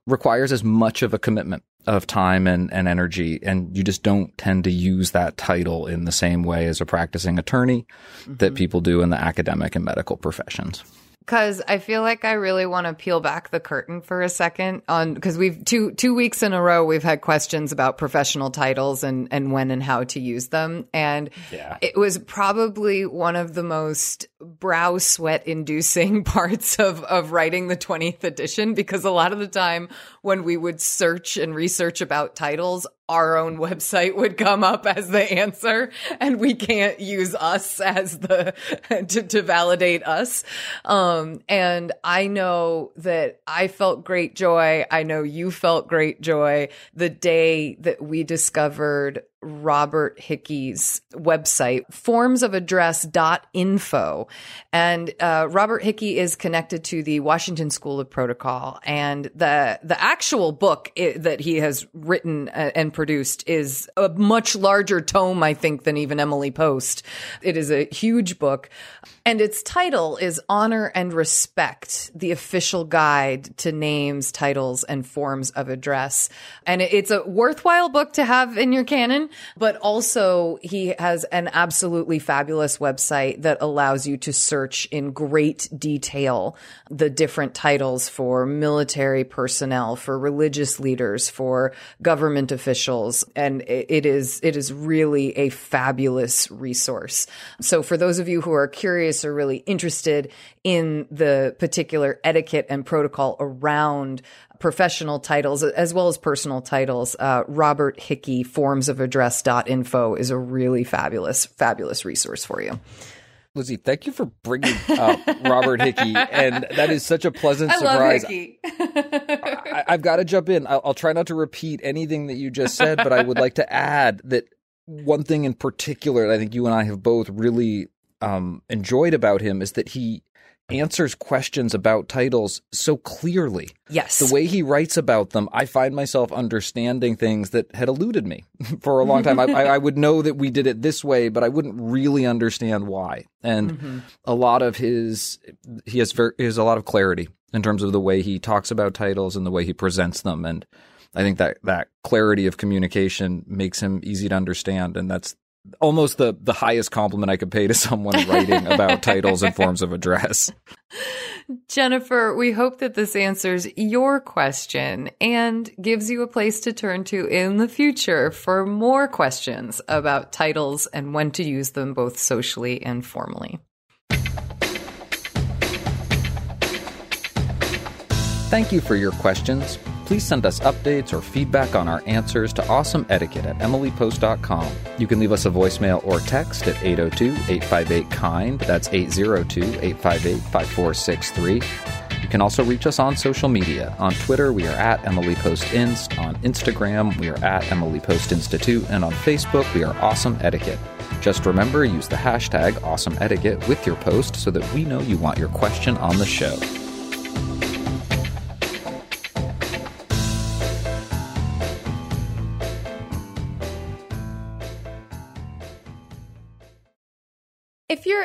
requires as much of a commitment of time and, and energy. And you just don't tend to use that title in the same way as a practicing attorney mm-hmm. that people do in the academic and medical professions
because I feel like I really want to peel back the curtain for a second on because we've two two weeks in a row we've had questions about professional titles and and when and how to use them and yeah. it was probably one of the most brow sweat inducing <laughs> parts of of writing the 20th edition because a lot of the time when we would search and research about titles our own website would come up as the answer and we can't use us as the <laughs> to, to validate us. Um, and i know that i felt great joy. I know you felt great joy the day that we discovered Robert Hickey's website, formsofaddress.info. And uh, Robert Hickey is connected to the Washington School of Protocol. And the, the actual book that he has written uh, and produced is a much larger tome, I think, than even Emily Post. It is a huge book. And its title is Honor and Respect, the official guide to names, titles, and forms of address. And it's a worthwhile book to have in your canon but also he has an absolutely fabulous website that allows you to search in great detail the different titles for military personnel, for religious leaders, for government officials. And it is, it is really a fabulous resource. So for those of you who are curious or really interested in the particular etiquette and protocol around professional titles as well as personal titles. Uh, Robert Hickey forms of address.info is a really fabulous, fabulous resource for you.
Lizzie, thank you for bringing up Robert Hickey, and that is such a pleasant
I
surprise.
Love Hickey.
I, have got to jump in. I'll, I'll try not to repeat anything that you just said, but I would like to add that one thing in particular that I think you and I have both really um, enjoyed about him is that he answers questions about titles so clearly.
Yes.
The way he writes about them, I find myself understanding things that had eluded me <laughs> for a long time. I, I, would know that we did it this way, but I wouldn't really understand why. And mm-hmm. a lot of his, he has, very, he has a lot of clarity in terms of the way he talks about titles and the way he presents them. And I think that that clarity of communication makes him easy to understand. And that's almost the the highest compliment I could pay to someone writing about <laughs> titles and forms of address.
Jennifer, we hope that this answers your question and gives you a place to turn to in the future for more questions about titles and when to use them both socially and formally.
Thank you for your questions please send us updates or feedback on our answers to awesome etiquette at emilypost.com. You can leave us a voicemail or text at 802 858 KIND. That's 802 858 5463. You can also reach us on social media. On Twitter, we are at Emily Post Inst. On Instagram, we are at Emily Post Institute. And on Facebook, we are Awesome Etiquette. Just remember, use the hashtag Awesome Etiquette with your post so that we know you want your question on the show.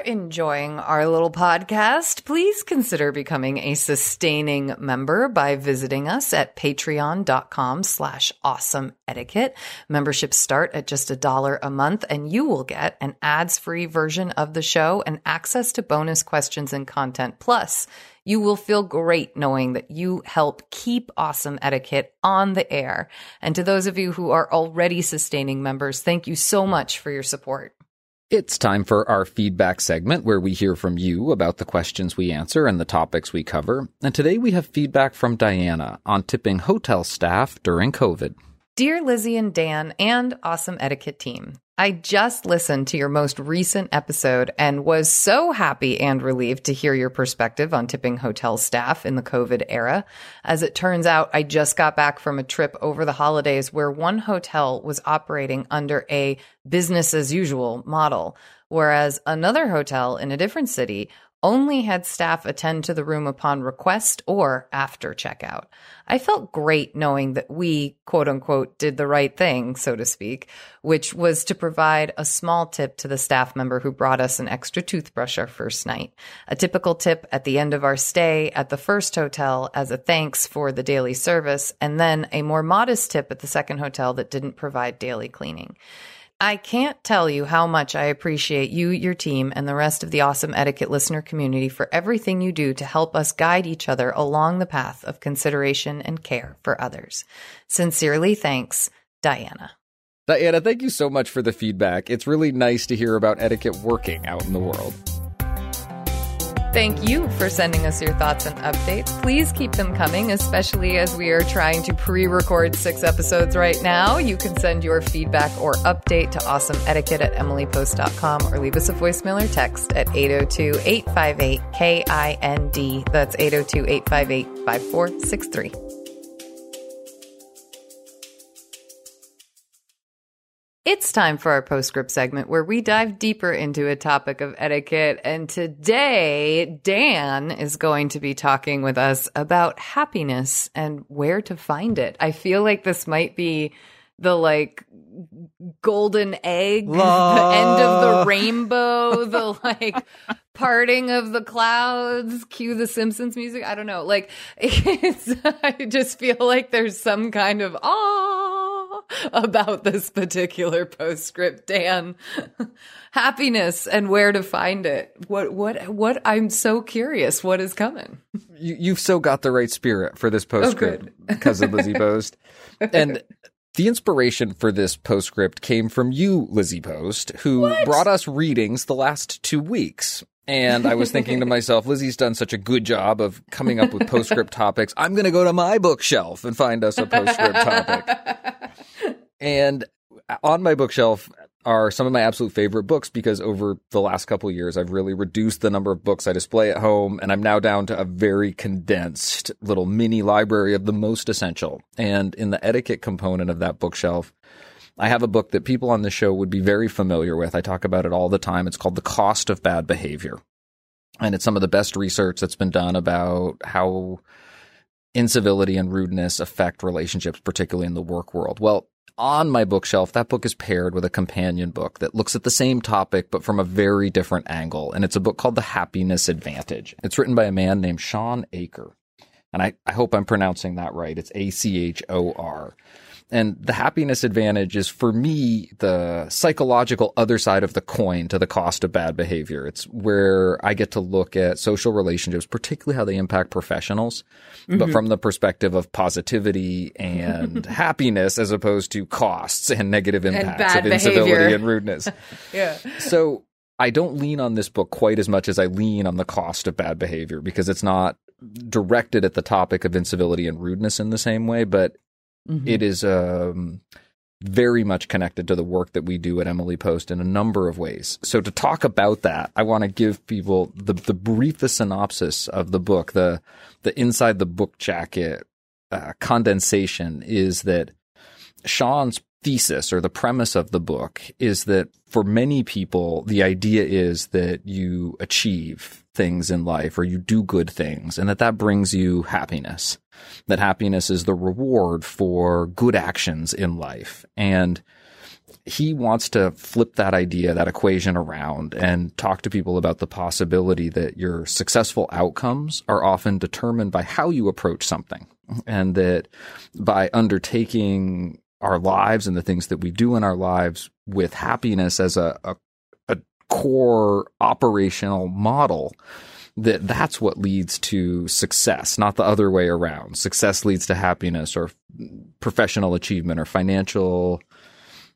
Enjoying our little podcast, please consider becoming a sustaining member by visiting us at patreon.com slash awesome etiquette. Memberships start at just a dollar a month and you will get an ads free version of the show and access to bonus questions and content. Plus, you will feel great knowing that you help keep awesome etiquette on the air. And to those of you who are already sustaining members, thank you so much for your support.
It's time for our feedback segment where we hear from you about the questions we answer and the topics we cover. And today we have feedback from Diana on tipping hotel staff during COVID.
Dear Lizzie and Dan and Awesome Etiquette team, I just listened to your most recent episode and was so happy and relieved to hear your perspective on tipping hotel staff in the COVID era. As it turns out, I just got back from a trip over the holidays where one hotel was operating under a business as usual model, whereas another hotel in a different city only had staff attend to the room upon request or after checkout. I felt great knowing that we, quote unquote, did the right thing, so to speak, which was to provide a small tip to the staff member who brought us an extra toothbrush our first night. A typical tip at the end of our stay at the first hotel as a thanks for the daily service, and then a more modest tip at the second hotel that didn't provide daily cleaning. I can't tell you how much I appreciate you, your team, and the rest of the awesome etiquette listener community for everything you do to help us guide each other along the path of consideration and care for others. Sincerely, thanks, Diana.
Diana, thank you so much for the feedback. It's really nice to hear about etiquette working out in the world.
Thank you for sending us your thoughts and updates. Please keep them coming, especially as we are trying to pre record six episodes right now. You can send your feedback or update to awesomeetiquette at emilypost.com or leave us a voicemail or text at 802 858 KIND. That's 802 858 5463. It's time for our postscript segment where we dive deeper into a topic of etiquette. And today, Dan is going to be talking with us about happiness and where to find it. I feel like this might be the like golden egg, Love. <laughs> the end of the rainbow, <laughs> the like parting of the clouds, cue the Simpsons music. I don't know. Like, <laughs> it's, I just feel like there's some kind of, ah <laughs> about this particular postscript, Dan. <laughs> Happiness and where to find it. What, what, what? I'm so curious. What is coming? <laughs>
You, have so got the right spirit for this oh, postscript oh, because of Lizzie Post. And the inspiration for this postscript came from you, Lizzie Post, who what? brought us readings the last two weeks. And I was thinking to <laughs> myself, Lizzie's done such a good job of coming up with postscript topics. I'm going to go to my bookshelf and find us a postscript topic. And on my bookshelf are some of my absolute favorite books because over the last couple years, I've really reduced the number of books I display at home. And I'm now down to a very condensed little mini library of the most essential. And in the etiquette component of that bookshelf, I have a book that people on the show would be very familiar with. I talk about it all the time. It's called The Cost of Bad Behavior. And it's some of the best research that's been done about how incivility and rudeness affect relationships, particularly in the work world. Well, on my bookshelf, that book is paired with a companion book that looks at the same topic, but from a very different angle. And it's a book called The Happiness Advantage. It's written by a man named Shawn Achor. And I, I hope I'm pronouncing that right. It's A C H O R. And the happiness advantage is for me the psychological other side of the coin to the cost of bad behavior. It's where I get to look at social relationships, particularly how they impact professionals, mm-hmm. but from the perspective of positivity and <laughs> happiness as opposed to costs and negative impacts and of incivility behavior. and rudeness. <laughs>
yeah.
So I don't lean on this book quite as much as I lean on the cost of bad behavior because it's not directed at the topic of incivility and rudeness in the same way, but Mm-hmm. It is um, very much connected to the work that we do at Emily Post in a number of ways. So to talk about that, I want to give people the the briefest synopsis of the book. The the inside the book jacket uh, condensation is that Shawn's thesis or the premise of the book is that for many people, the idea is that you achieve things in life or you do good things and that that brings you happiness. That happiness is the reward for good actions in life. And he wants to flip that idea, that equation around and talk to people about the possibility that your successful outcomes are often determined by how you approach something. And that by undertaking our lives and the things that we do in our lives with happiness as a, a, a core operational model that that's what leads to success, not the other way around. Success leads to happiness or professional achievement or financial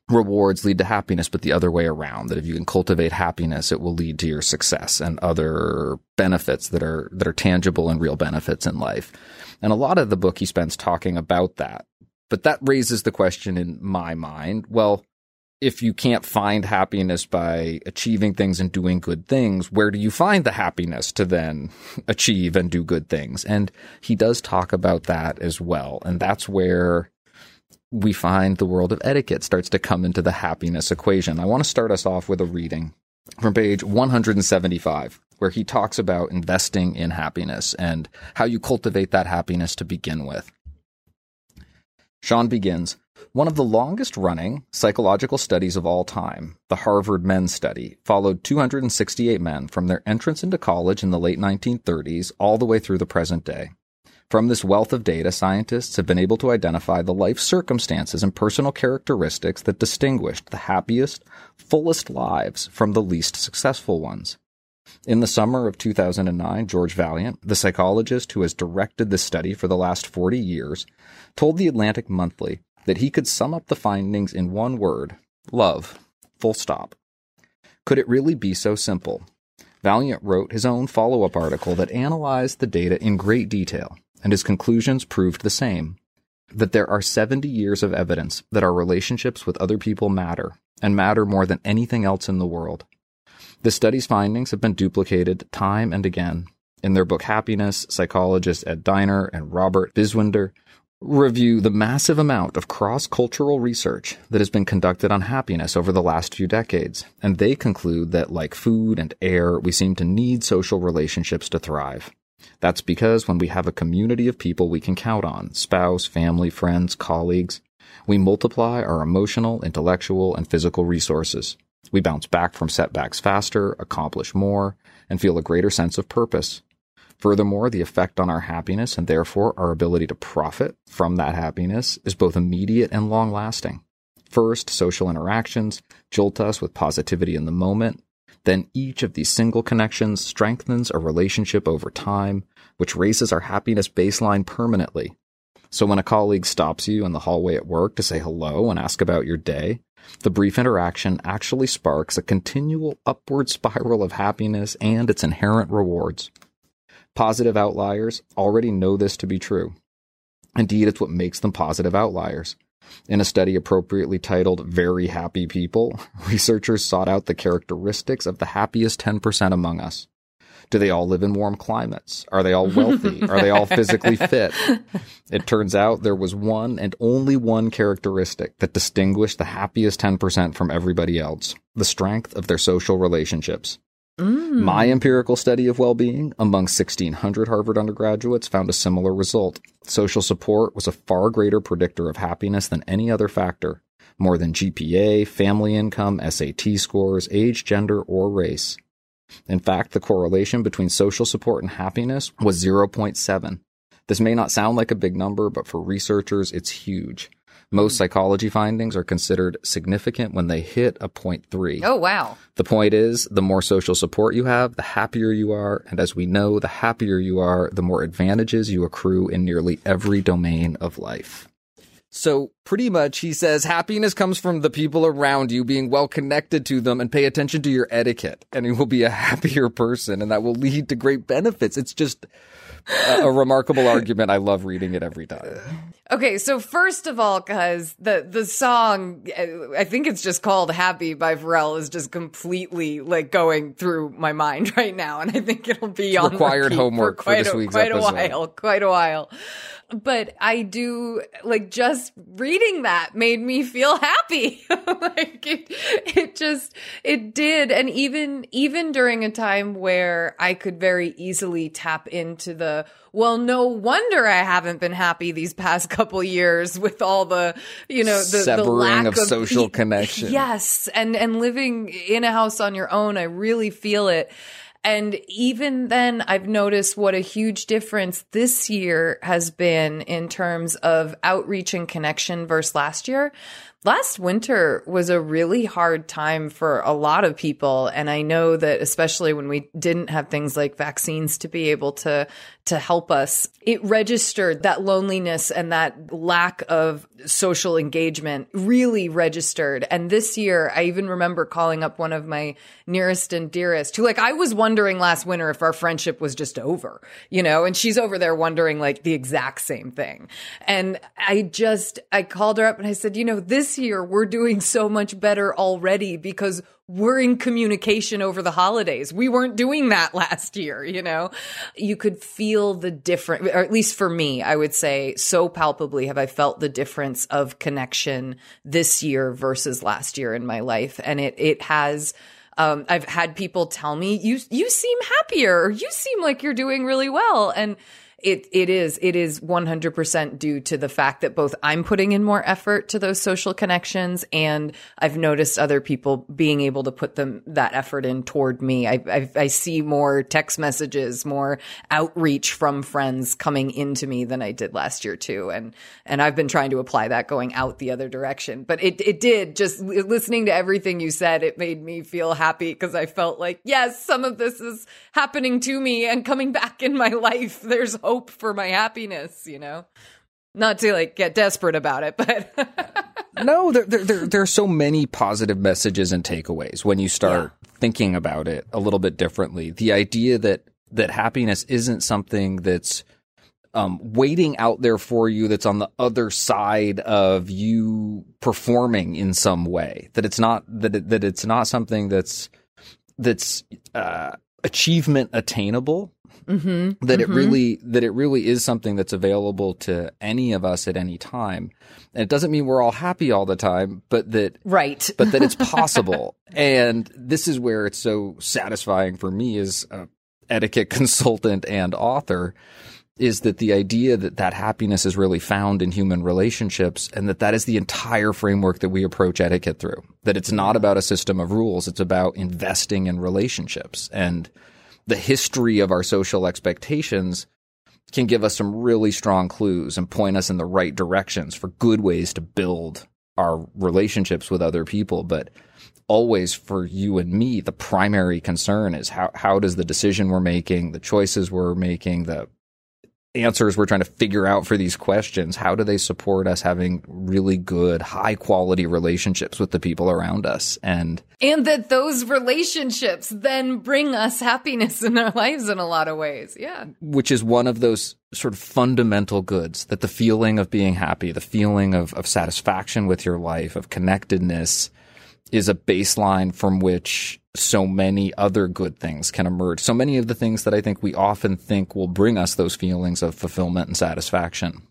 rewards lead to happiness, but the other way around. That if you can cultivate happiness, it will lead to your success and other benefits that are that are tangible and real benefits in life. And a lot of the book he spends talking about that. But that raises the question in my mind well, if you can't find happiness by achieving things and doing good things, where do you find the happiness to then <laughs> achieve and do good things? And he does talk about that as well. And that's where we find the world of etiquette starts to come into the happiness equation. I want to start us off with a reading from page 175, where he talks about investing in happiness and how you cultivate that happiness to begin with. Shawn begins One of the longest running psychological studies of all time, the Harvard Men's Study, followed 268 men from their entrance into college in the late 1930s all the way through the present day. From this wealth of data, scientists have been able to identify the life circumstances and personal characteristics that distinguished the happiest, fullest lives from the least successful ones. In the summer of 2009, George Vaillant, the psychologist who has directed this study for the last 40 years, told the Atlantic Monthly that he could sum up the findings in one word love. Full stop. Could it really be so simple? Vaillant wrote his own follow up article that analyzed the data in great detail, and his conclusions proved the same that there are 70 years of evidence that our relationships with other people matter, and matter more than anything else in the world. The study's findings have been duplicated time and again. In their book Happiness, psychologists Ed Diener and Robert Biswas-Diener review the massive amount of cross cultural research that has been conducted on happiness over the last few decades, and they conclude that, like food and air, we seem to need social relationships to thrive. That's because when we have a community of people we can count on spouse, family, friends, colleagues we multiply our emotional, intellectual, and physical resources. We bounce back from setbacks faster, accomplish more, and feel a greater sense of purpose. Furthermore, the effect on our happiness and therefore our ability to profit from that happiness is both immediate and long lasting. First, social interactions jolt us with positivity in the moment. Then each of these single connections strengthens a relationship over time, which raises our happiness baseline permanently. So when a colleague stops you in the hallway at work to say hello and ask about your day, the brief interaction actually sparks a continual upward <laughs> spiral of happiness and its inherent rewards. Positive outliers already know this to be true. Indeed, it's what makes them positive outliers. In a study appropriately titled Very Happy People, <laughs> researchers sought out the characteristics of the happiest 10% among us. Do they all live in warm climates? Are they all wealthy? <laughs> Are they all physically fit? It turns out there was one and only one characteristic that distinguished the happiest 10% from everybody else the strength of their social relationships. Mm. My empirical study of well being among 1,600 Harvard undergraduates found a similar result. Social support was a far greater predictor of happiness than any other factor, more than GPA, family income, SAT scores, age, gender, or race. In fact, the correlation between social support and happiness was 0.7. This may not sound like a big number, but for researchers, it's huge. Most psychology findings are considered significant when they hit a 0.3.
Oh, wow.
The point is, the more social support you have, the happier you are. And as we know, the happier you are, the more advantages you accrue in nearly every domain of life. So pretty much he says happiness comes from the people around you being well connected to them and pay attention to your etiquette and you will be a happier person and that will lead to great benefits. It's just a, a remarkable argument. I love reading it every time.
Uh, Okay, so first of all, cuz the the song I think it's just called Happy by Pharrell is just completely like going through my mind <laughs> right now and I think it'll be
it's
on
required homework
for, quite
for this
a,
week's
quite
episode.
a while, quite a while but I do like just reading that made me feel happy. <laughs> like it, it just, it did. And even, even during a time where I could very easily tap into the, well, no wonder I haven't been happy these past couple years with all the, you know, the,
severing
the lack
of, of social connection.
Yes. And, and living in a house on your own, I really feel it. And even then, I've noticed what a huge difference this year has been in terms of outreach and connection versus last year. Last winter was a really hard time for a lot of people. And I know that especially when we didn't have things like vaccines to be able to, to help us, it registered that loneliness and that lack of social engagement really registered. And this year, I even remember calling up one of my nearest and dearest who like, I was wondering last winter if our friendship was just over, you know, and she's over there wondering like the exact same thing. And I just, I called her up and I said, you know, this year we're doing so much better already because we're in communication over the holidays. We weren't doing that <laughs> last year, you know? You could feel the difference, or at least for me, I would say so palpably have I felt the difference of connection this year versus last year in my life. And it, it has, um, I've had people tell me, you, you seem happier, or you seem like you're doing really well. And, it it is it is 100% due to the fact that both I'm putting in more effort to those social connections and I've noticed other people being able to put them that effort in toward me. I I, I see more text messages, more outreach from friends coming into me than I did last year too, and and I've been trying to apply that going out the other direction. But it it did just listening to everything you said, it made me feel happy because I felt like yes, some of this is happening to me and coming back in my life. There's hope hope for my happiness, you know? Not to like get desperate about it, but <laughs>
no, there, there, there, are so many positive messages and takeaways when you start yeah. thinking about it a little bit differently. The idea that that happiness isn't something that's um, waiting out there for you that's on the other side of you performing in some way that it's not that it, that it's not something that's that's uh, achievement attainable
Mm-hmm,
that
mm-hmm.
it really that it really is something that's available to any of us at any time. And it doesn't mean we're all happy all the time but that
right.
but that it's <laughs> possible. And this is where it's so satisfying for me as a etiquette <laughs> consultant and author is that the idea that that happiness is really found in human relationships and that that is the entire framework that we approach etiquette through that it's not about a system of rules. It's about investing in relationships. And the history of our social expectations can give us some really strong clues and point us in the right directions for good ways to build our relationships with other people, but always for you and me, the primary concern is how, how does the decision we're making, the choices we're making, the answers we're trying to figure out for these questions, how do they support us having really good, high quality relationships with the people around us? And
and that those relationships then bring us happiness in our lives in a lot of ways. Yeah.
Which is one of those sort of fundamental goods that the feeling of being happy, the feeling of, of satisfaction with your life, of connectedness, is a baseline from which so many other good things can emerge. So many of the things that I think we often think will bring us those feelings of fulfillment and satisfaction.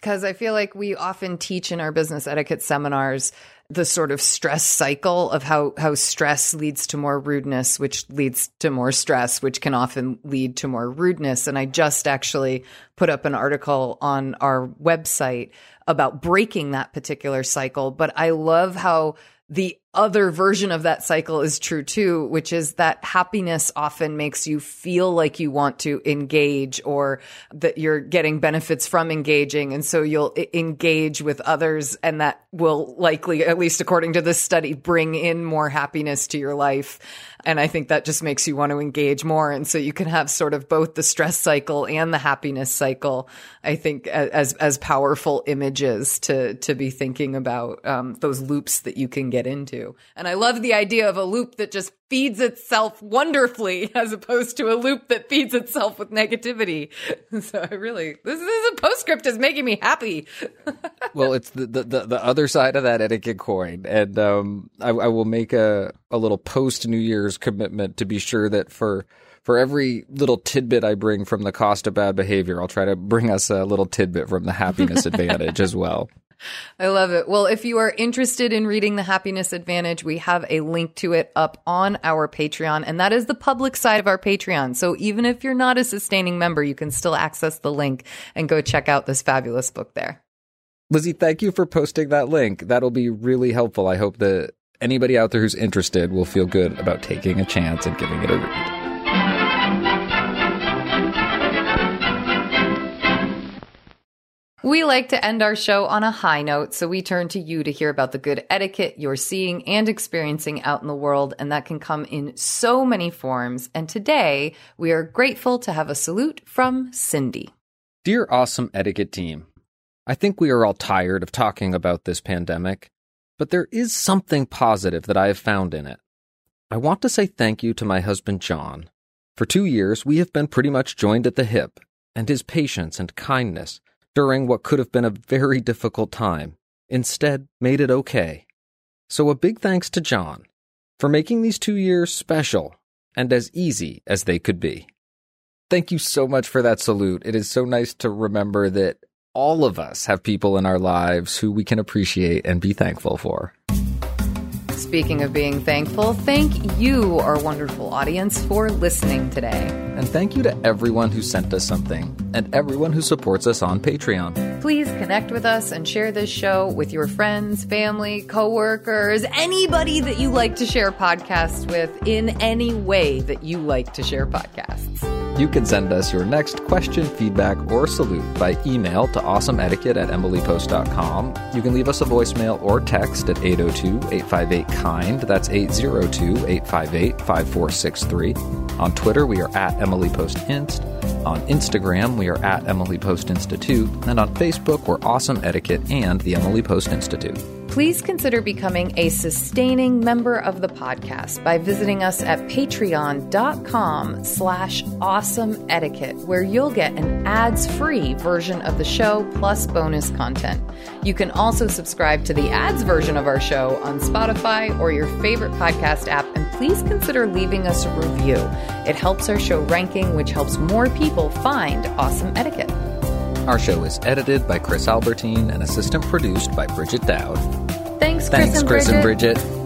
Because I feel like we often teach in our business etiquette seminars the sort of stress cycle of how, how stress leads to more rudeness, which leads to more stress, which can often lead to more rudeness. And I just actually put up an article on our website about breaking that particular cycle. But I love how the other version of that cycle is true too, which is that happiness often makes you feel like you want to engage or that you're getting benefits from engaging. And so you'll engage with others and that will likely, at least according to this study, bring in more happiness to your life. And I think that just makes you want to engage more. And so you can have sort of both the stress cycle and the happiness cycle. I think as, as powerful images to, to be thinking about, um, those loops that you can get into. And I love the idea of a loop that just feeds itself wonderfully <laughs> as opposed to a loop that feeds itself with negativity. <laughs> So I really, this, is a postscript is making me happy. <laughs>
well, it's the, the, the, other side of that etiquette coin. And, um, I, I will make a, a little post New Year's commitment to be sure that for, for every little tidbit I bring from the cost of bad behavior, I'll try to bring us a little tidbit from the happiness advantage as well.
I love it. Well, if you are interested in reading The Happiness Advantage, we have a link to it up on our Patreon, and that is the public side of our Patreon. So even if you're not a sustaining member, you can still access the link and go check out this fabulous book there.
Lizzie, thank you for posting that link. That'll be really helpful. I hope that anybody out there who's interested will feel good about taking a chance and giving it a read.
We like to end our show on a high note, so we turn to you to hear about the good etiquette you're seeing and experiencing out in the world, and that can come in so many forms. And today, we are grateful to have a salute from Cindy.
Dear awesome etiquette team, I think we are all tired of talking about this pandemic, but there is something positive that I have found in it. I want to say thank you to my husband John. For two years, we have been pretty much joined at the hip, and his patience and kindness during what could have been a very difficult time, instead made it okay. So a big thanks to John for making these two years special and as easy as they could be. Thank you so much for that salute. It is so nice to remember that all of us have people in our lives who we can appreciate and be thankful for.
Speaking of being thankful, thank you, our wonderful audience, for listening today.
And thank you to everyone who sent us something and everyone who supports us on Patreon.
Please connect with us and share this show with your friends, family, coworkers, anybody that you like to share podcasts with in any way that you like to share podcasts.
You can send us your next question, feedback, or salute by email to awesomeetiquette at emilypost.com. You can leave us a voicemail or text at 802 858 KIND. That's 802 858 5463. On Twitter, we are at Emily Post Inst. On Instagram, we are at Emily Post Institute. And on Facebook, we're Awesome Etiquette and the Emily Post Institute
please consider becoming a sustaining member of the podcast by visiting us at patreon.com slash awesome etiquette, where you'll get an ads-free version of the show plus bonus content. You can also subscribe to the ads version of our show on Spotify or your favorite podcast app, and please consider leaving us a review. It helps our show ranking, which helps more people find awesome etiquette.
Our show is edited by Chris Albertine and assistant produced by Bridget Dowd.
Thanks, Chris,
Thanks,
and,
Chris
Bridget.
and Bridget.